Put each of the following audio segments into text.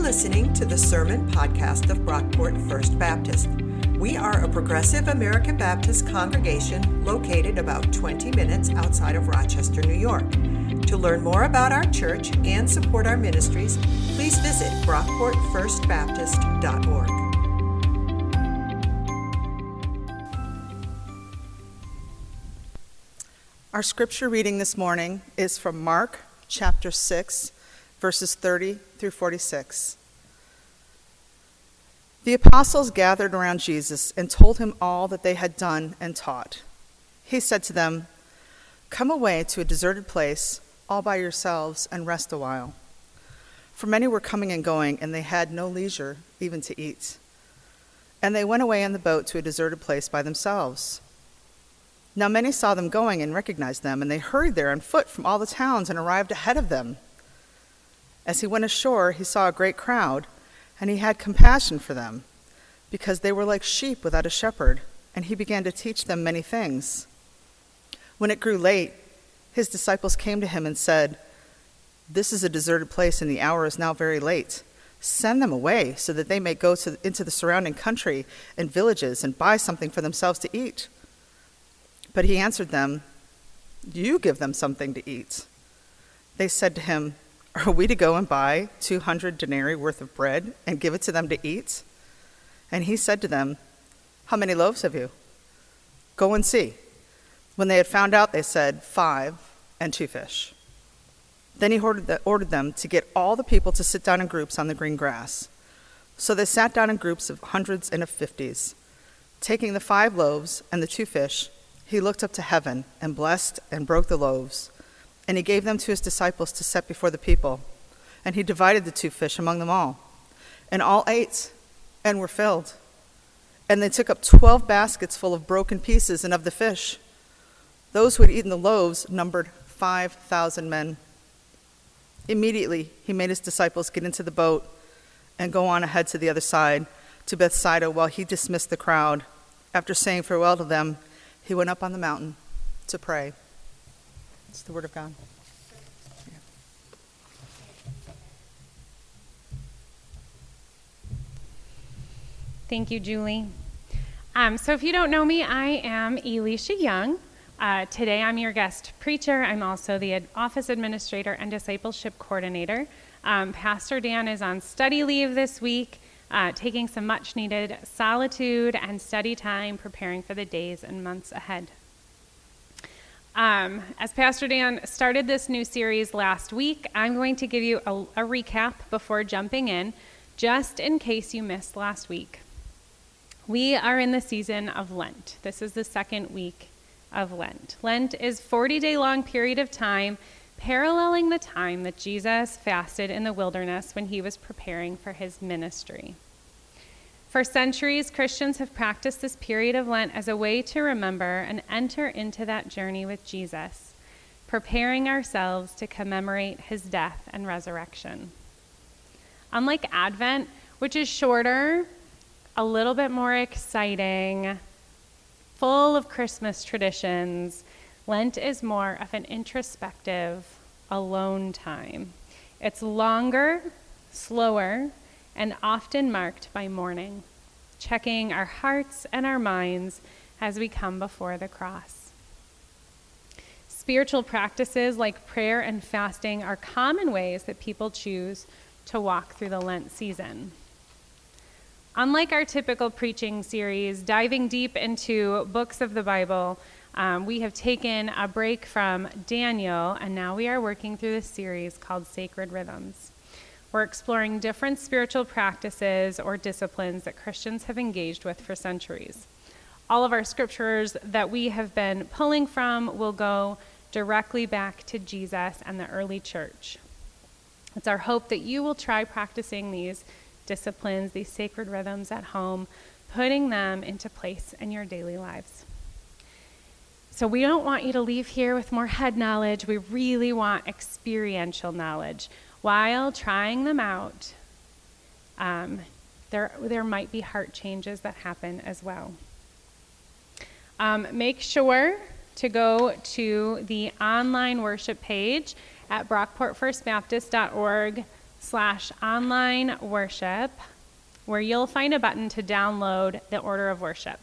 listening to the Sermon Podcast of Brockport First Baptist. We are a progressive American Baptist congregation located about 20 minutes outside of Rochester, New York. To learn more about our church and support our ministries, please visit brockportfirstbaptist.org. Our scripture reading this morning is from Mark chapter 6, verses 30 through 46. The apostles gathered around Jesus and told him all that they had done and taught. He said to them, Come away to a deserted place all by yourselves and rest a while. For many were coming and going, and they had no leisure even to eat. And they went away in the boat to a deserted place by themselves. Now many saw them going and recognized them, and they hurried there on foot from all the towns and arrived ahead of them. As he went ashore, he saw a great crowd, and he had compassion for them, because they were like sheep without a shepherd, and he began to teach them many things. When it grew late, his disciples came to him and said, This is a deserted place, and the hour is now very late. Send them away so that they may go to, into the surrounding country and villages and buy something for themselves to eat. But he answered them, You give them something to eat. They said to him, Are we to go and buy 200 denarii worth of bread and give it to them to eat? And he said to them, How many loaves have you? Go and see. When they had found out, they said, Five and two fish. Then he ordered them to get all the people to sit down in groups on the green grass. So they sat down in groups of hundreds and of fifties. Taking the five loaves and the two fish, he looked up to heaven and blessed and broke the loaves. And he gave them to his disciples to set before the people. And he divided the two fish among them all. And all ate and were filled. And they took up twelve baskets full of broken pieces and of the fish. Those who had eaten the loaves numbered 5,000 men. Immediately, he made his disciples get into the boat and go on ahead to the other side, to Bethsaida, while he dismissed the crowd. After saying farewell to them, he went up on the mountain to pray. It's the word of God. Thank you, Julie. Um, so, if you don't know me, I am Elisha Young. Uh, today, I'm your guest preacher. I'm also the ad- office administrator and discipleship coordinator. Um, Pastor Dan is on study leave this week uh, taking some much needed solitude and study time, preparing for the days and months ahead. Um, as Pastor Dan started this new series last week, I'm going to give you a, a recap before jumping in, just in case you missed last week. We are in the season of Lent. This is the second week of Lent. Lent is 40 day long period of time paralleling the time that Jesus fasted in the wilderness when he was preparing for his ministry. For centuries, Christians have practiced this period of Lent as a way to remember and enter into that journey with Jesus, preparing ourselves to commemorate his death and resurrection. Unlike Advent, which is shorter, a little bit more exciting, full of Christmas traditions, Lent is more of an introspective, alone time. It's longer, slower, and often marked by mourning, checking our hearts and our minds as we come before the cross. Spiritual practices like prayer and fasting are common ways that people choose to walk through the Lent season. Unlike our typical preaching series, diving deep into books of the Bible, um, we have taken a break from Daniel, and now we are working through this series called Sacred Rhythms. We're exploring different spiritual practices or disciplines that Christians have engaged with for centuries. All of our scriptures that we have been pulling from will go directly back to Jesus and the early church. It's our hope that you will try practicing these disciplines, these sacred rhythms at home, putting them into place in your daily lives. So, we don't want you to leave here with more head knowledge. We really want experiential knowledge. While trying them out, um, there, there might be heart changes that happen as well. Um, make sure to go to the online worship page at brockportfirstbaptist.org slash online worship where you'll find a button to download the order of worship.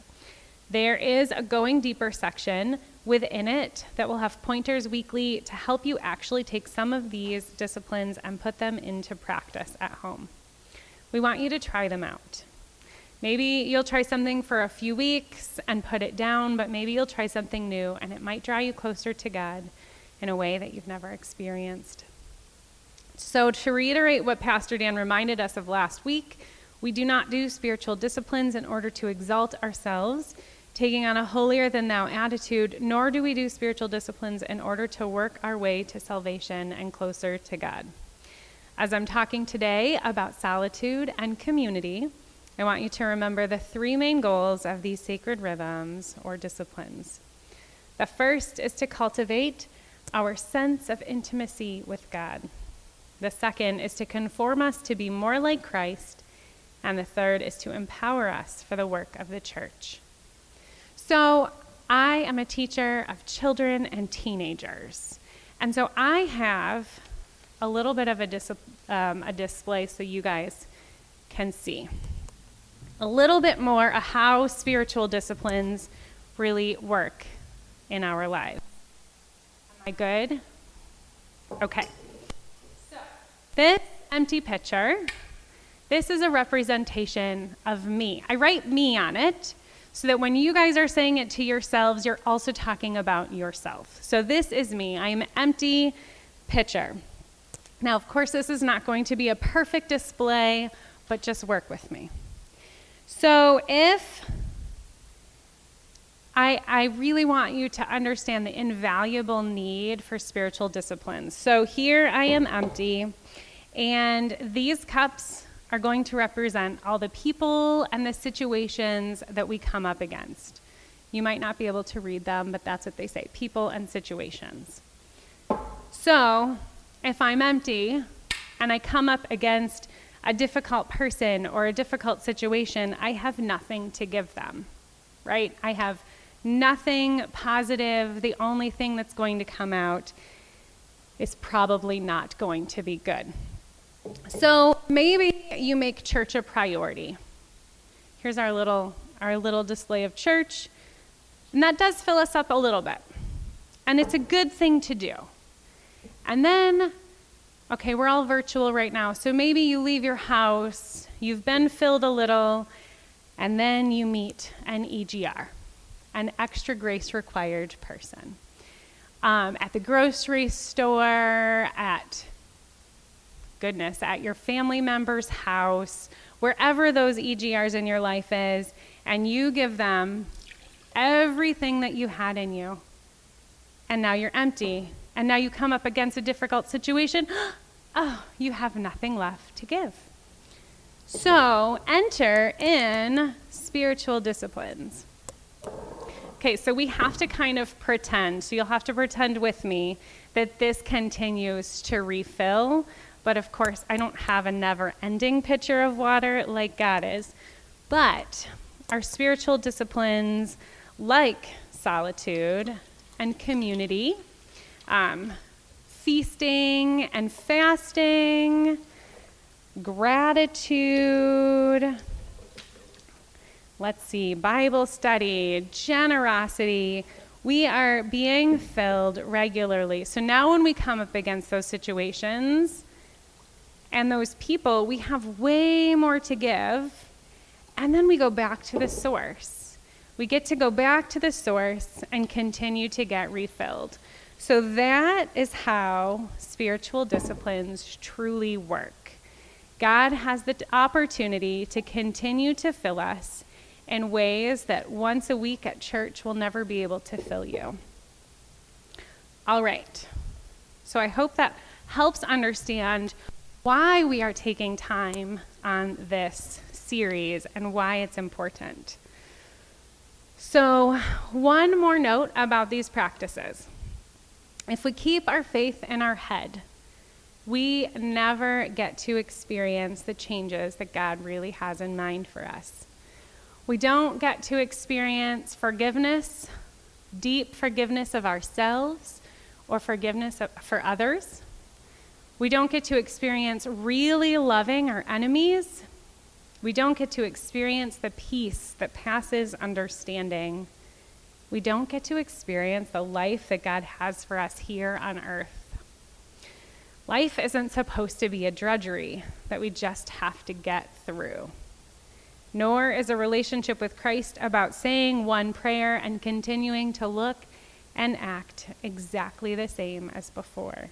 There is a going deeper section within it that will have pointers weekly to help you actually take some of these disciplines and put them into practice at home. We want you to try them out. Maybe you'll try something for a few weeks and put it down, but maybe you'll try something new and it might draw you closer to God in a way that you've never experienced. So, to reiterate what Pastor Dan reminded us of last week, we do not do spiritual disciplines in order to exalt ourselves, taking on a holier than thou attitude, nor do we do spiritual disciplines in order to work our way to salvation and closer to God. As I'm talking today about solitude and community, I want you to remember the three main goals of these sacred rhythms or disciplines. The first is to cultivate our sense of intimacy with God. The second is to conform us to be more like Christ. And the third is to empower us for the work of the church. So, I am a teacher of children and teenagers. And so I have a little bit of a, dis- um, a display so you guys can see a little bit more of how spiritual disciplines really work in our lives. Am I good? Okay. So, this empty pitcher, this is a representation of me. I write me on it so that when you guys are saying it to yourselves, you're also talking about yourself. So this is me. I am empty pitcher. Now, of course, this is not going to be a perfect display, but just work with me. So if I, I really want you to understand the invaluable need for spiritual disciplines. So here I am empty. And these cups are going to represent all the people and the situations that we come up against. You might not be able to read them, but that's what they say people and situations. So, if I'm empty and I come up against a difficult person or a difficult situation, I have nothing to give them, right? I have nothing positive. The only thing that's going to come out is probably not going to be good. So maybe you make church a priority. Here's our little our little display of church. And that does fill us up a little bit. And it's a good thing to do. And then okay, we're all virtual right now. So maybe you leave your house, you've been filled a little, and then you meet an EGR, an extra grace required person. Um, at the grocery store, at goodness, at your family member's house, wherever those EGRs in your life is, and you give them everything that you had in you, and now you're empty, and now you come up against a difficult situation, oh, you have nothing left to give. So enter in spiritual disciplines. Okay, so we have to kind of pretend, so you'll have to pretend with me that this continues to refill but of course, I don't have a never ending pitcher of water like God is. But our spiritual disciplines, like solitude and community, um, feasting and fasting, gratitude, let's see, Bible study, generosity. We are being filled regularly. So now, when we come up against those situations, and those people, we have way more to give. And then we go back to the source. We get to go back to the source and continue to get refilled. So that is how spiritual disciplines truly work. God has the opportunity to continue to fill us in ways that once a week at church will never be able to fill you. All right. So I hope that helps understand why we are taking time on this series and why it's important. So, one more note about these practices. If we keep our faith in our head, we never get to experience the changes that God really has in mind for us. We don't get to experience forgiveness, deep forgiveness of ourselves, or forgiveness for others We don't get to experience really loving our enemies. We don't get to experience the peace that passes understanding. We don't get to experience the life that God has for us here on earth. Life isn't supposed to be a drudgery that we just have to get through. Nor is a relationship with Christ about saying one prayer and continuing to look and act exactly the same as before.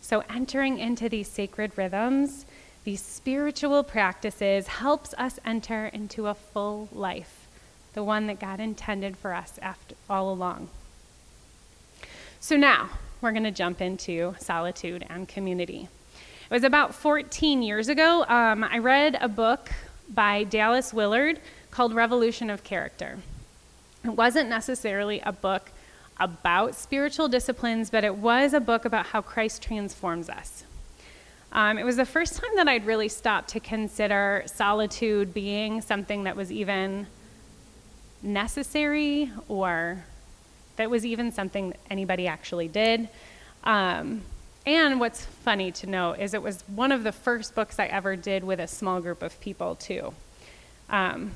So, entering into these sacred rhythms, these spiritual practices, helps us enter into a full life, the one that God intended for us after, all along. So, now we're going to jump into solitude and community. It was about 14 years ago. Um, I read a book by Dallas Willard called Revolution of Character. It wasn't necessarily a book about spiritual disciplines, but it was a book about how Christ transforms us. Um, it was the first time that I'd really stopped to consider solitude being something that was even necessary or that was even something that anybody actually did. Um, and what's funny to note is it was one of the first books I ever did with a small group of people, too. Um,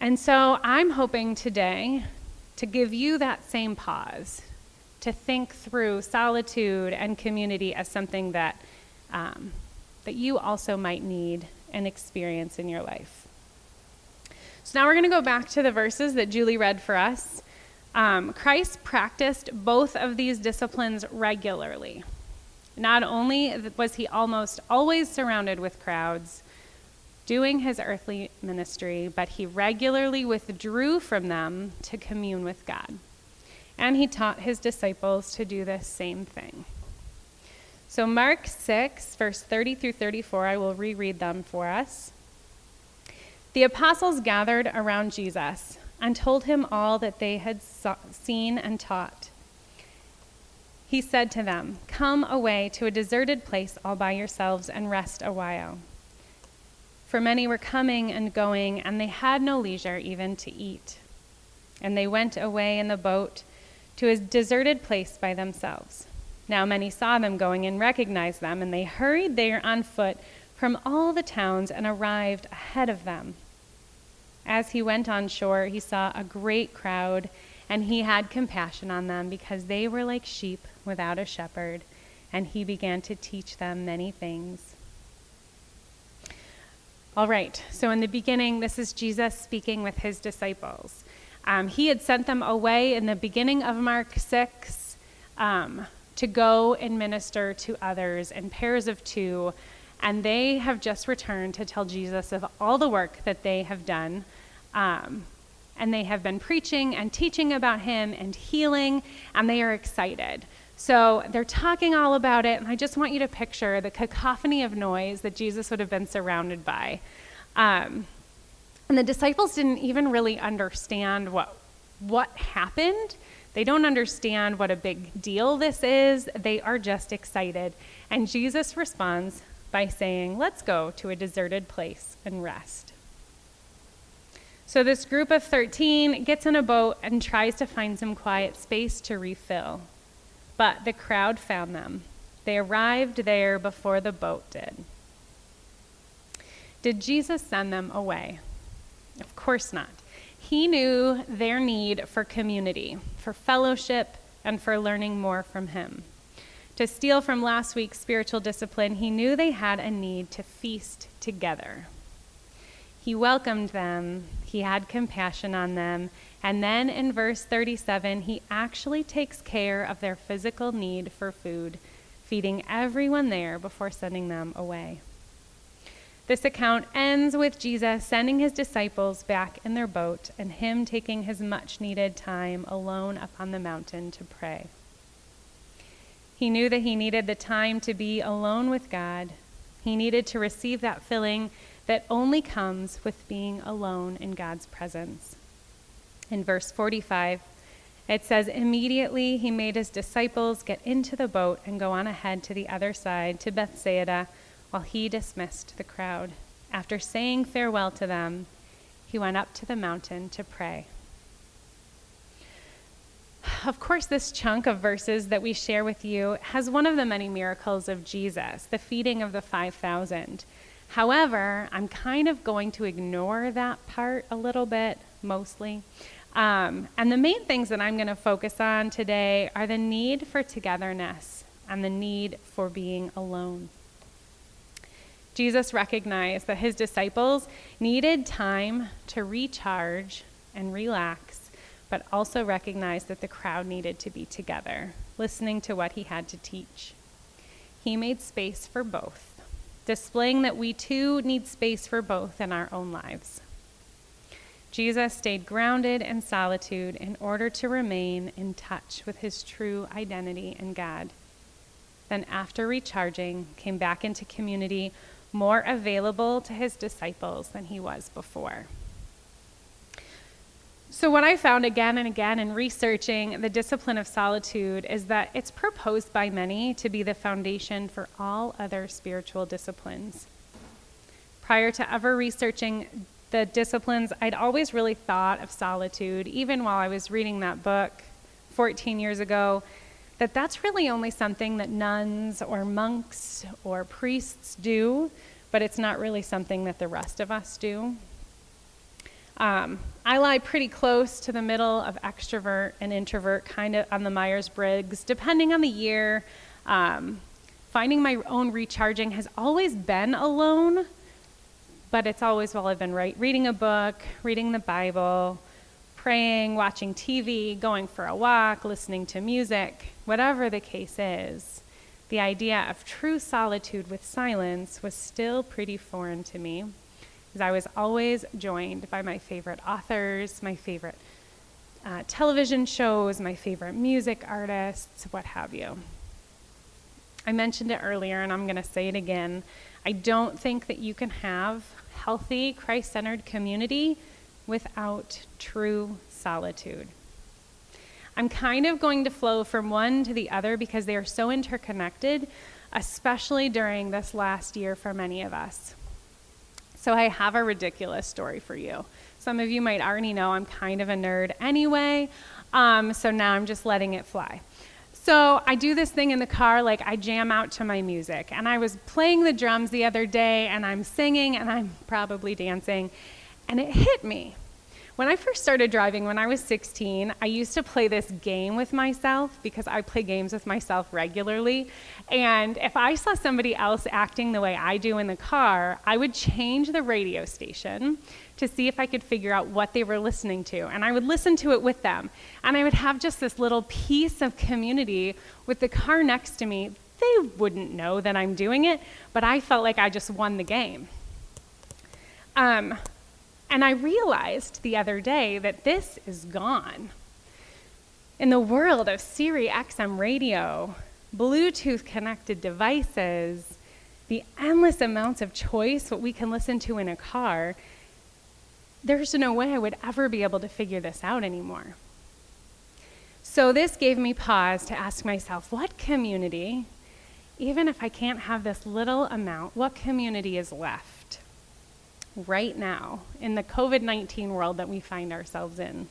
and so I'm hoping today to give you that same pause, to think through solitude and community as something that, um, that you also might need and experience in your life. So now we're going to go back to the verses that Julie read for us. Um, Christ practiced both of these disciplines regularly. Not only was he almost always surrounded with crowds, doing his earthly ministry, but he regularly withdrew from them to commune with God. And he taught his disciples to do the same thing. So, Mark 6, verse 30 through 34, I will reread them for us. The apostles gathered around Jesus and told him all that they had seen and taught. He said to them, Come away to a deserted place all by yourselves and rest a while for many were coming and going, and they had no leisure even to eat. And they went away in the boat to a deserted place by themselves. Now many saw them going and recognized them, and they hurried there on foot from all the towns and arrived ahead of them. As he went on shore, he saw a great crowd, and he had compassion on them because they were like sheep without a shepherd, and he began to teach them many things. All right, so in the beginning, this is Jesus speaking with his disciples. Um, he had sent them away in the beginning of Mark 6 um, to go and minister to others in pairs of two, and they have just returned to tell Jesus of all the work that they have done. Um, and they have been preaching and teaching about him and healing, and they are excited. So they're talking all about it, and I just want you to picture the cacophony of noise that Jesus would have been surrounded by. Um, and the disciples didn't even really understand what, what happened. They don't understand what a big deal this is. They are just excited. And Jesus responds by saying, Let's go to a deserted place and rest. So, this group of 13 gets in a boat and tries to find some quiet space to refill. But the crowd found them. They arrived there before the boat did. Did Jesus send them away? Of course not. He knew their need for community, for fellowship, and for learning more from Him. To steal from last week's spiritual discipline, he knew they had a need to feast together. He welcomed them, he had compassion on them, and then in verse 37, he actually takes care of their physical need for food, feeding everyone there before sending them away. This account ends with Jesus sending his disciples back in their boat and him taking his much needed time alone upon the mountain to pray. He knew that he needed the time to be alone with God. He needed to receive that filling that only comes with being alone in God's presence in verse 45. It says, Immediately he made his disciples get into the boat and go on ahead to the other side, to Bethsaida, while he dismissed the crowd. After saying farewell to them, he went up to the mountain to pray. of course, this chunk of verses that we share with you has one of the many miracles of Jesus, the feeding of the 5,000. However, I'm kind of going to ignore that part a little bit, mostly. Um, and the main things that I'm going to focus on today are the need for togetherness and the need for being alone. Jesus recognized that his disciples needed time to recharge and relax, but also recognized that the crowd needed to be together, listening to what he had to teach. He made space for both, displaying that we too need space for both in our own lives. Jesus stayed grounded in solitude in order to remain in touch with his true identity in God. Then, after recharging, came back into community more available to his disciples than he was before. So, what I found again and again in researching the discipline of solitude is that it's proposed by many to be the foundation for all other spiritual disciplines. Prior to ever researching the disciplines, I'd always really thought of solitude, even while I was reading that book 14 years ago, that that's really only something that nuns or monks or priests do, but it's not really something that the rest of us do. Um, I lie pretty close to the middle of extrovert and introvert, kind of on the Myers Briggs, depending on the year. Um, finding my own recharging has always been alone but it's always while I've been reading a book, reading the Bible, praying, watching TV, going for a walk, listening to music, whatever the case is. The idea of true solitude with silence was still pretty foreign to me, as I was always joined by my favorite authors, my favorite uh, television shows, my favorite music artists, what have you. I mentioned it earlier, and I'm going to say it again. I don't think that you can have healthy, Christ centered community without true solitude. I'm kind of going to flow from one to the other because they are so interconnected, especially during this last year for many of us. So, I have a ridiculous story for you. Some of you might already know I'm kind of a nerd anyway, um, so now I'm just letting it fly. So I do this thing in the car, like I jam out to my music. And I was playing the drums the other day, and I'm singing, and I'm probably dancing, and it hit me. When I first started driving, when I was 16, I used to play this game with myself because I play games with myself regularly. And if I saw somebody else acting the way I do in the car, I would change the radio station to see if I could figure out what they were listening to. And I would listen to it with them. And I would have just this little piece of community with the car next to me. They wouldn't know that I'm doing it, but I felt like I just won the game. Um, and I realized the other day that this is gone. In the world of Sirius XM radio, Bluetooth connected devices, the endless amounts of choice, what we can listen to in a car, there's no way I would ever be able to figure this out anymore. So, this gave me pause to ask myself what community, even if I can't have this little amount, what community is left right now in the COVID 19 world that we find ourselves in?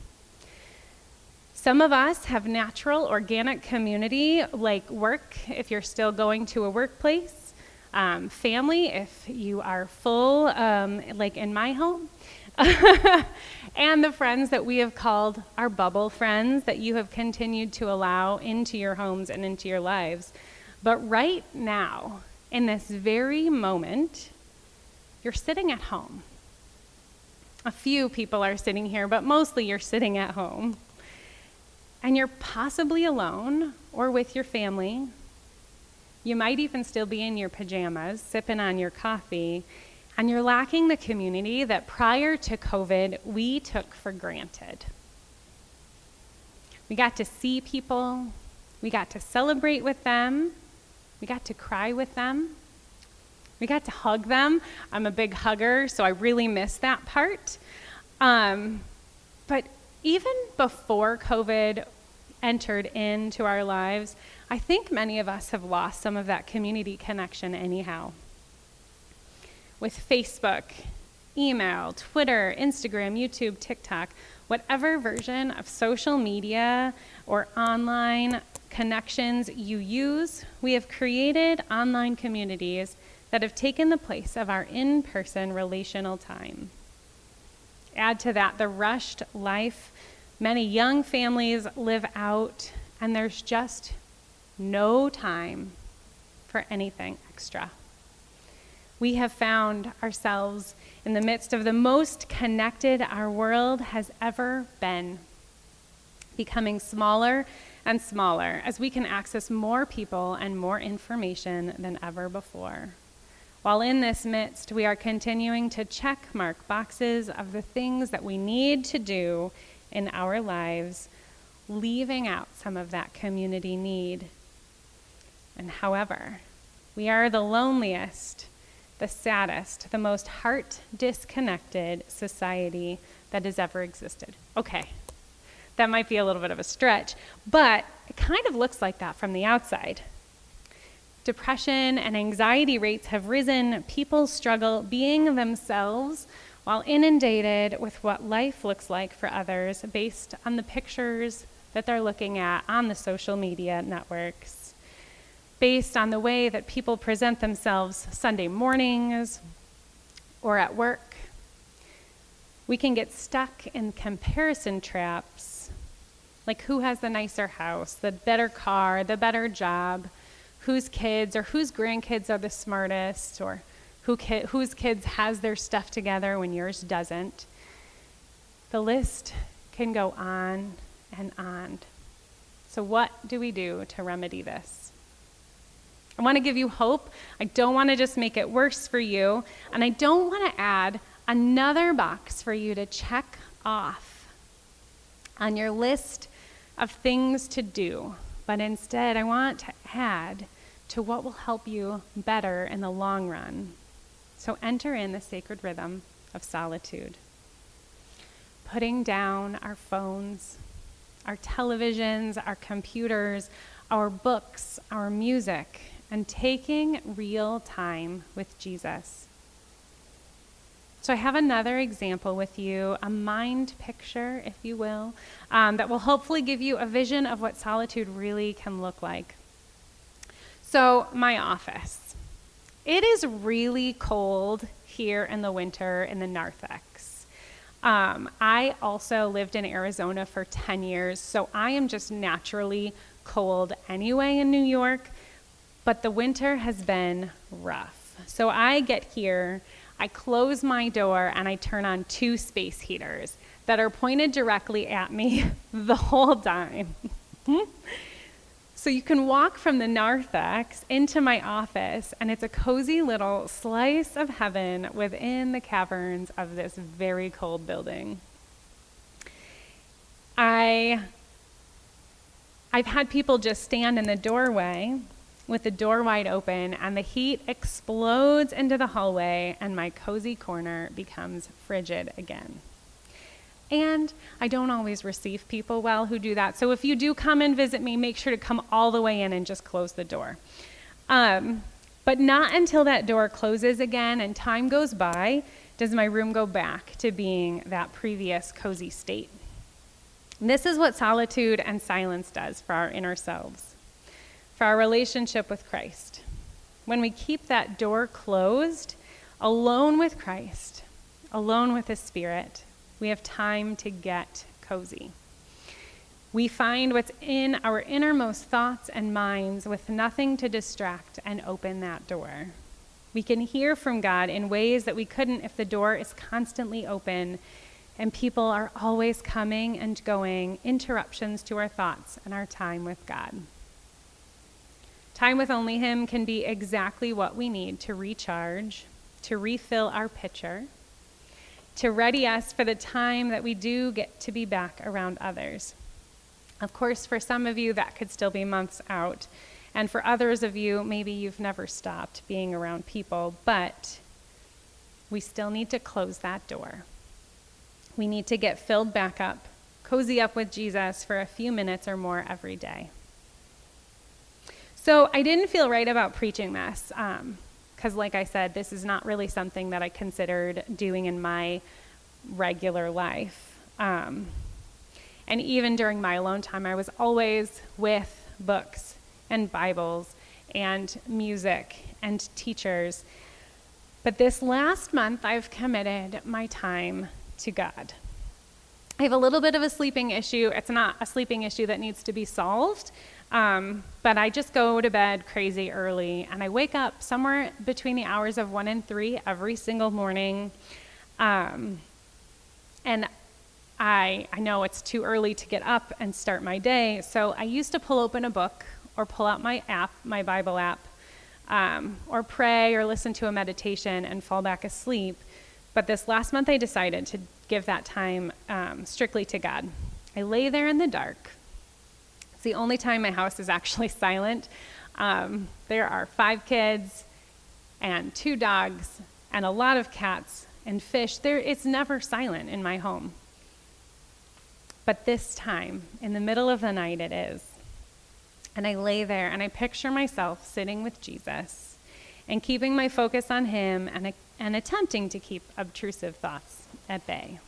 Some of us have natural, organic community like work, if you're still going to a workplace, um, family, if you are full, um, like in my home. and the friends that we have called our bubble friends that you have continued to allow into your homes and into your lives. But right now, in this very moment, you're sitting at home. A few people are sitting here, but mostly you're sitting at home. And you're possibly alone or with your family. You might even still be in your pajamas, sipping on your coffee, and you're lacking the community that prior to COVID we took for granted. We got to see people, we got to celebrate with them, we got to cry with them, we got to hug them. I'm a big hugger, so I really miss that part. Um, but even before COVID entered into our lives, I think many of us have lost some of that community connection, anyhow with Facebook, email, Twitter, Instagram, YouTube, TikTok, whatever version of social media or online connections you use, we have created online communities that have taken the place of our in person relational time. Add to that the rushed life many young families live out, and there's just no time for anything extra. We have found ourselves in the midst of the most connected our world has ever been, becoming smaller and smaller as we can access more people and more information than ever before. While in this midst, we are continuing to check mark boxes of the things that we need to do in our lives, leaving out some of that community need. And however, we are the loneliest, the saddest, the most heart disconnected society that has ever existed. Okay, that might be a little bit of a stretch, but it kind of looks like that from the outside. Depression and anxiety rates have risen. People struggle being themselves while inundated with what life looks like for others based on the pictures that they're looking at on the social media networks, based on the way that people present themselves Sunday mornings or at work. We can get stuck in comparison traps, like who has the nicer house, the better car, the better job whose kids or whose grandkids are the smartest or who ki- whose kids has their stuff together when yours doesn't. The list can go on and on. So, what do we do to remedy this? I want to give you hope. I don't want to just make it worse for you. And I don't want to add another box for you to check off on your list of things to do but instead I want to add to what will help you better in the long run. So enter in the sacred rhythm of solitude. Putting down our phones, our televisions, our computers, our books, our music, and taking real time with Jesus. So I have another example with you, a mind picture, if you will, um, that will hopefully give you a vision of what solitude really can look like. So, my office. It is really cold here in the winter in the Narthex. Um, I also lived in Arizona for 10 years, so I am just naturally cold anyway in New York, but the winter has been rough. So I get here I close my door and I turn on two space heaters that are pointed directly at me the whole time. so you can walk from the narthex into my office, and it's a cozy little slice of heaven within the caverns of this very cold building. I I've had people just stand in the doorway with the door wide open, and the heat explodes into the hallway, and my cozy corner becomes frigid again. And I don't always receive people well who do that. So if you do come and visit me, make sure to come all the way in and just close the door. Um, but not until that door closes again and time goes by does my room go back to being that previous cozy state. This is what solitude and silence does for our inner selves for our relationship with Christ. When we keep that door closed, alone with Christ, alone with His Spirit, we have time to get cozy. We find what's in our innermost thoughts and minds with nothing to distract and open that door. We can hear from God in ways that we couldn't if the door is constantly open and people are always coming and going, interruptions to our thoughts and our time with God. Time with only Him can be exactly what we need to recharge, to refill our pitcher, to ready us for the time that we do get to be back around others. Of course, for some of you, that could still be months out. And for others of you, maybe you've never stopped being around people, but we still need to close that door. We need to get filled back up, cozy up with Jesus for a few minutes or more every day. So I didn't feel right about preaching this because, um, like I said, this is not really something that I considered doing in my regular life. Um, and even during my alone time, I was always with books and Bibles and music and teachers. But this last month, I've committed my time to God. I have a little bit of a sleeping issue. It's not a sleeping issue that needs to be solved, um, but I just go to bed crazy early, and I wake up somewhere between the hours of one and three every single morning. Um, and I, I know it's too early to get up and start my day, so I used to pull open a book or pull out my app, my Bible app, um, or pray or listen to a meditation and fall back asleep. But this last month, I decided to give that time um, strictly to God. I lay there in the dark. It's the only time my house is actually silent. Um, there are five kids and two dogs and a lot of cats and fish. There, it's never silent in my home. But this time, in the middle of the night, it is. And I lay there and I picture myself sitting with Jesus and keeping my focus on him and, and attempting to keep obtrusive thoughts at bay.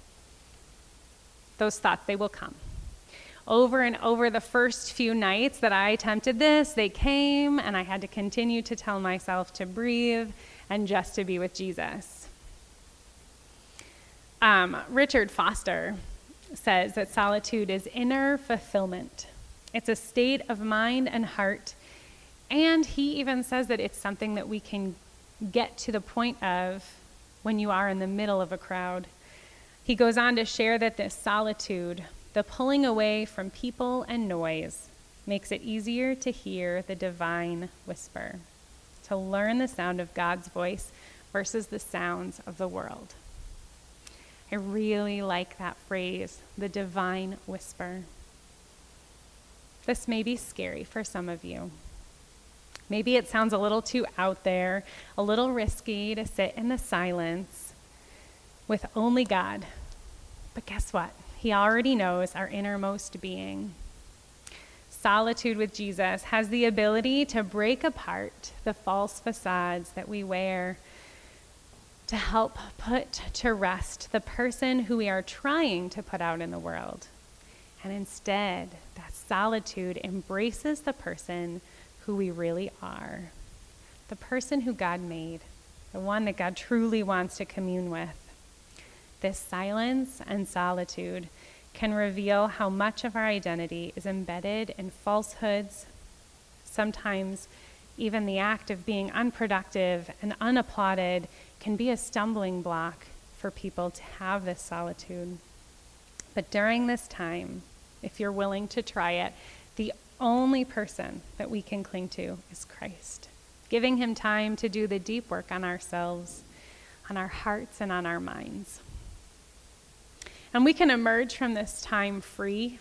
Those thoughts, they will come. Over and over the first few nights that I attempted this, they came, and I had to continue to tell myself to breathe and just to be with Jesus. Um, Richard Foster says that solitude is inner fulfillment. It's a state of mind and heart. And he even says that it's something that we can get to the point of when you are in the middle of a crowd. He goes on to share that this solitude, the pulling away from people and noise, makes it easier to hear the divine whisper, to learn the sound of God's voice versus the sounds of the world. I really like that phrase, the divine whisper. This may be scary for some of you. Maybe it sounds a little too out there, a little risky to sit in the silence with only God. But guess what? He already knows our innermost being. Solitude with Jesus has the ability to break apart the false facades that we wear to help put to rest the person who we are trying to put out in the world. And instead, that solitude embraces the person who we really are, the person who God made, the one that God truly wants to commune with. This silence and solitude can reveal how much of our identity is embedded in falsehoods, sometimes even the act of being unproductive and unapplauded can be a stumbling block for people to have this solitude. But during this time, if you're willing to try it, the only person that we can cling to is Christ, giving Him time to do the deep work on ourselves, on our hearts, and on our minds. And we can emerge from this time free,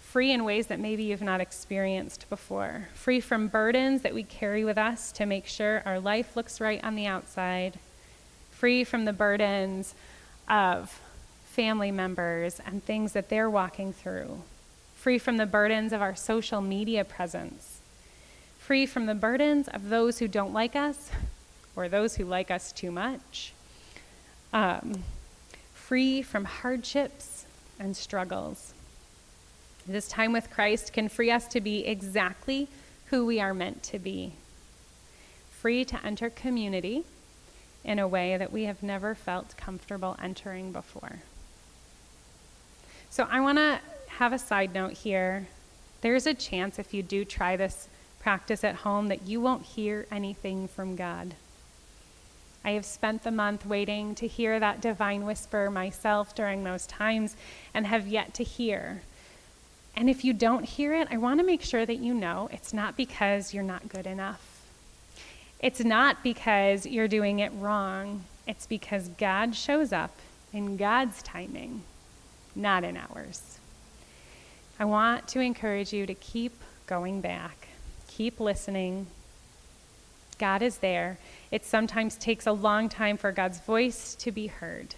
free in ways that maybe you've not experienced before, free from burdens that we carry with us to make sure our life looks right on the outside, free from the burdens of family members and things that they're walking through, free from the burdens of our social media presence, free from the burdens of those who don't like us or those who like us too much, um, free from hardships and struggles. This time with Christ can free us to be exactly who we are meant to be. Free to enter community in a way that we have never felt comfortable entering before. So, I want to have a side note here. There's a chance if you do try this practice at home that you won't hear anything from God. I have spent the month waiting to hear that divine whisper myself during those times and have yet to hear. And if you don't hear it, I want to make sure that you know it's not because you're not good enough. It's not because you're doing it wrong. It's because God shows up in God's timing, not in ours. I want to encourage you to keep going back, keep listening. God is there. It sometimes takes a long time for God's voice to be heard.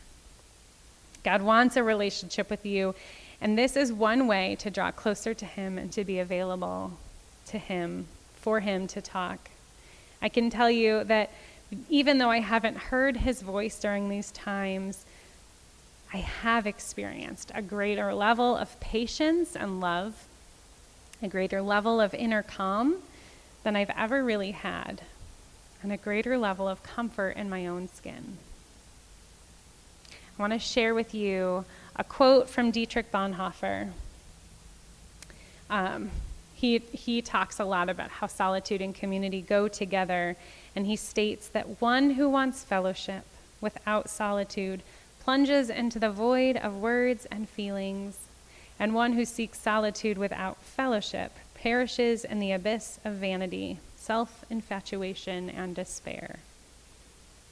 God wants a relationship with you, and this is one way to draw closer to Him and to be available to Him, for Him to talk. I can tell you that even though I haven't heard His voice during these times, I have experienced a greater level of patience and love, a greater level of inner calm than I've ever really had, and a greater level of comfort in my own skin. I want to share with you a quote from Dietrich Bonhoeffer. Um, he, he talks a lot about how solitude and community go together, and he states that one who wants fellowship without solitude plunges into the void of words and feelings, and one who seeks solitude without fellowship perishes in the abyss of vanity, self infatuation, and despair.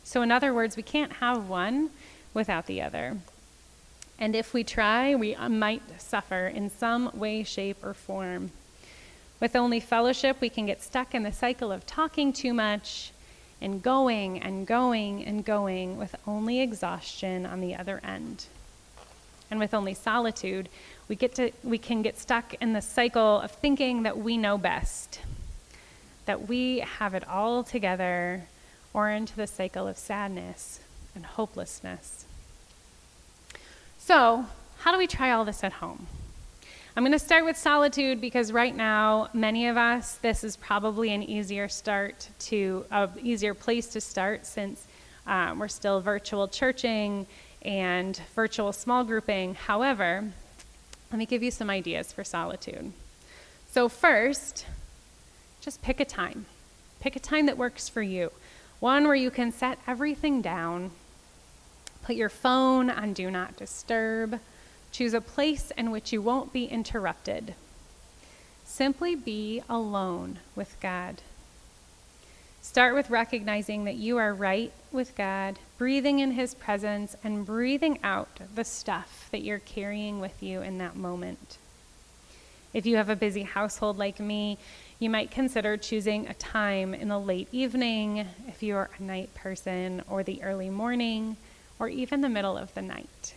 So, in other words, we can't have one without the other. And if we try, we uh, might suffer in some way, shape, or form. With only fellowship, we can get stuck in the cycle of talking too much and going and going and going with only exhaustion on the other end. And with only solitude, we, get to, we can get stuck in the cycle of thinking that we know best, that we have it all together, or into the cycle of sadness and hopelessness. So, how do we try all this at home? I'm going to start with solitude because right now, many of us, this is probably an easier start to, an easier place to start since um, we're still virtual churching and virtual small grouping. However, let me give you some ideas for solitude. So, first, just pick a time. Pick a time that works for you. One where you can set everything down, put your phone on Do Not Disturb Choose a place in which you won't be interrupted. Simply be alone with God. Start with recognizing that you are right with God, breathing in His presence, and breathing out the stuff that you're carrying with you in that moment. If you have a busy household like me, you might consider choosing a time in the late evening, if you are a night person, or the early morning, or even the middle of the night.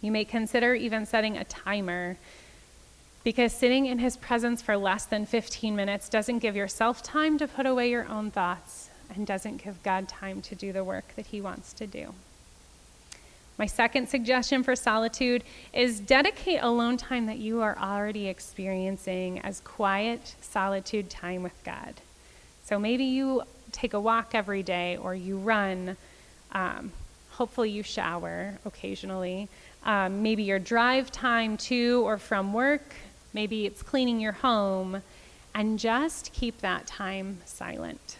You may consider even setting a timer because sitting in his presence for less than 15 minutes doesn't give yourself time to put away your own thoughts and doesn't give God time to do the work that he wants to do. My second suggestion for solitude is dedicate alone time that you are already experiencing as quiet solitude time with God. So maybe you take a walk every day or you run. Um, hopefully, you shower occasionally um, maybe your drive time to or from work, maybe it's cleaning your home, and just keep that time silent.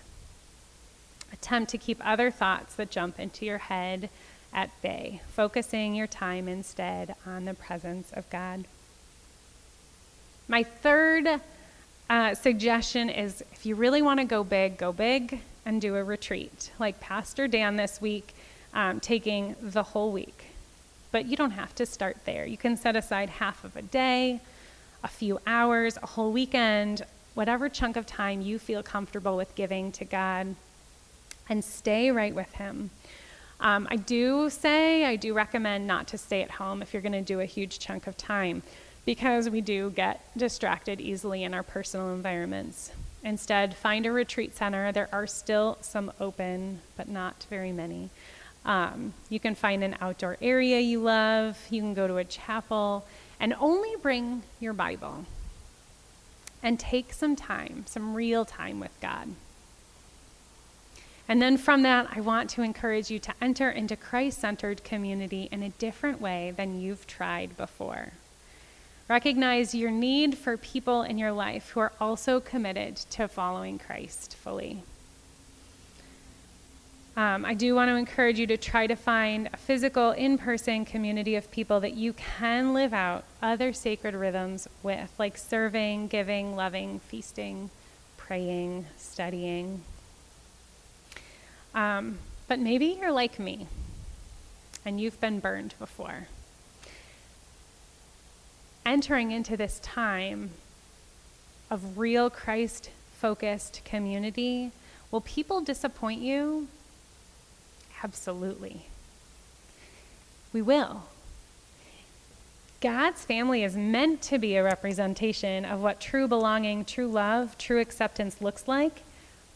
Attempt to keep other thoughts that jump into your head at bay, focusing your time instead on the presence of God. My third uh, suggestion is if you really want to go big, go big and do a retreat, like Pastor Dan this week, um, taking the whole week. But you don't have to start there. You can set aside half of a day, a few hours, a whole weekend, whatever chunk of time you feel comfortable with giving to God, and stay right with Him. Um, I do say, I do recommend not to stay at home if you're going to do a huge chunk of time because we do get distracted easily in our personal environments. Instead, find a retreat center. There are still some open, but not very many. Um, you can find an outdoor area you love. You can go to a chapel and only bring your Bible and take some time, some real time with God. And then from that, I want to encourage you to enter into Christ centered community in a different way than you've tried before. Recognize your need for people in your life who are also committed to following Christ fully. Um, I do want to encourage you to try to find a physical, in person community of people that you can live out other sacred rhythms with, like serving, giving, loving, feasting, praying, studying. Um, but maybe you're like me and you've been burned before. Entering into this time of real Christ focused community, will people disappoint you? Absolutely. We will. God's family is meant to be a representation of what true belonging, true love, true acceptance looks like,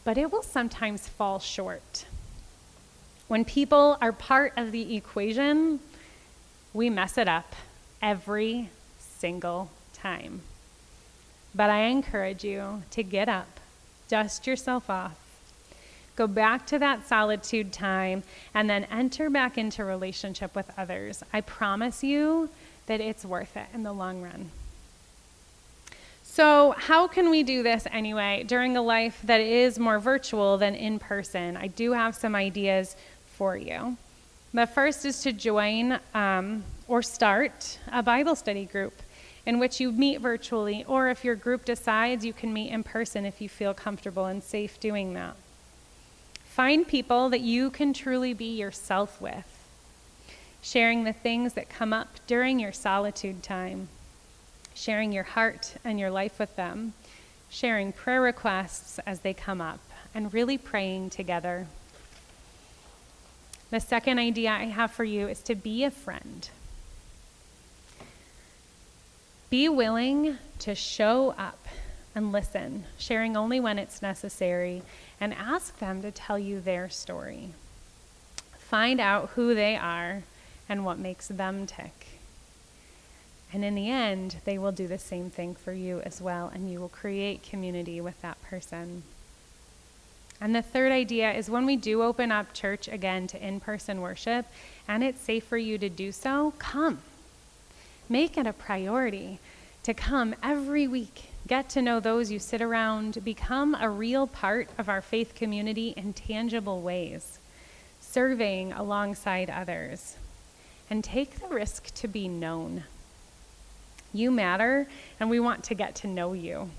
but it will sometimes fall short. When people are part of the equation, we mess it up every single time. But I encourage you to get up, dust yourself off, go back to that solitude time, and then enter back into relationship with others. I promise you that it's worth it in the long run. So, how can we do this anyway during a life that is more virtual than in person? I do have some ideas for you. The first is to join um, or start a Bible study group in which you meet virtually, or if your group decides, you can meet in person if you feel comfortable and safe doing that. Find people that you can truly be yourself with, sharing the things that come up during your solitude time, sharing your heart and your life with them, sharing prayer requests as they come up, and really praying together. The second idea I have for you is to be a friend. Be willing to show up and listen, sharing only when it's necessary, and ask them to tell you their story. Find out who they are and what makes them tick. And in the end, they will do the same thing for you as well, and you will create community with that person. And the third idea is when we do open up church again to in person worship, and it's safe for you to do so, come. Make it a priority to come every week, get to know those you sit around, become a real part of our faith community in tangible ways, serving alongside others, and take the risk to be known. You matter, and we want to get to know you.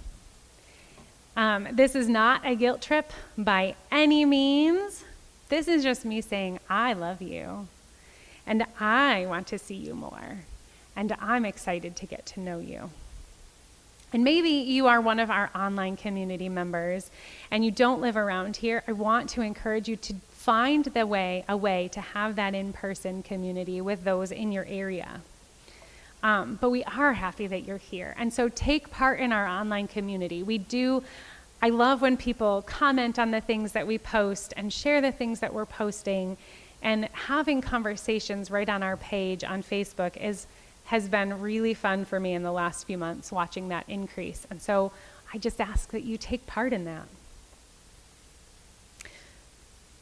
Um, this is not a guilt trip by any means. This is just me saying, I love you, and I want to see you more, and I'm excited to get to know you. And maybe you are one of our online community members and you don't live around here. I want to encourage you to find the way, a way to have that in person community with those in your area. Um, but we are happy that you're here. And so take part in our online community. We do, I love when people comment on the things that we post and share the things that we're posting. And having conversations right on our page on Facebook is, has been really fun for me in the last few months, watching that increase. And so I just ask that you take part in that.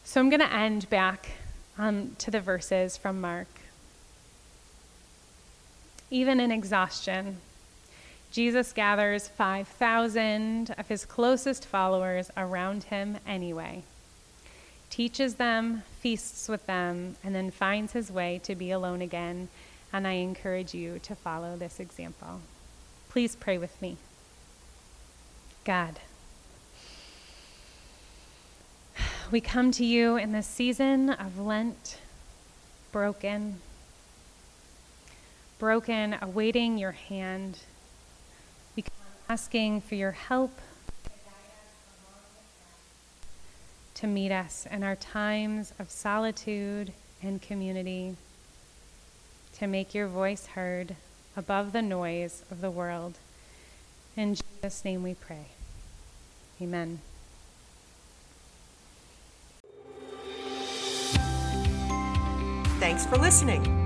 So I'm going to end back um, to the verses from Mark. Even in exhaustion, Jesus gathers 5,000 of his closest followers around him anyway, teaches them, feasts with them, and then finds his way to be alone again. And I encourage you to follow this example. Please pray with me. God, we come to you in this season of Lent, broken broken, awaiting your hand. We come asking for your help to meet us in our times of solitude and community, to make your voice heard above the noise of the world. In Jesus' name we pray. Amen. Thanks for listening.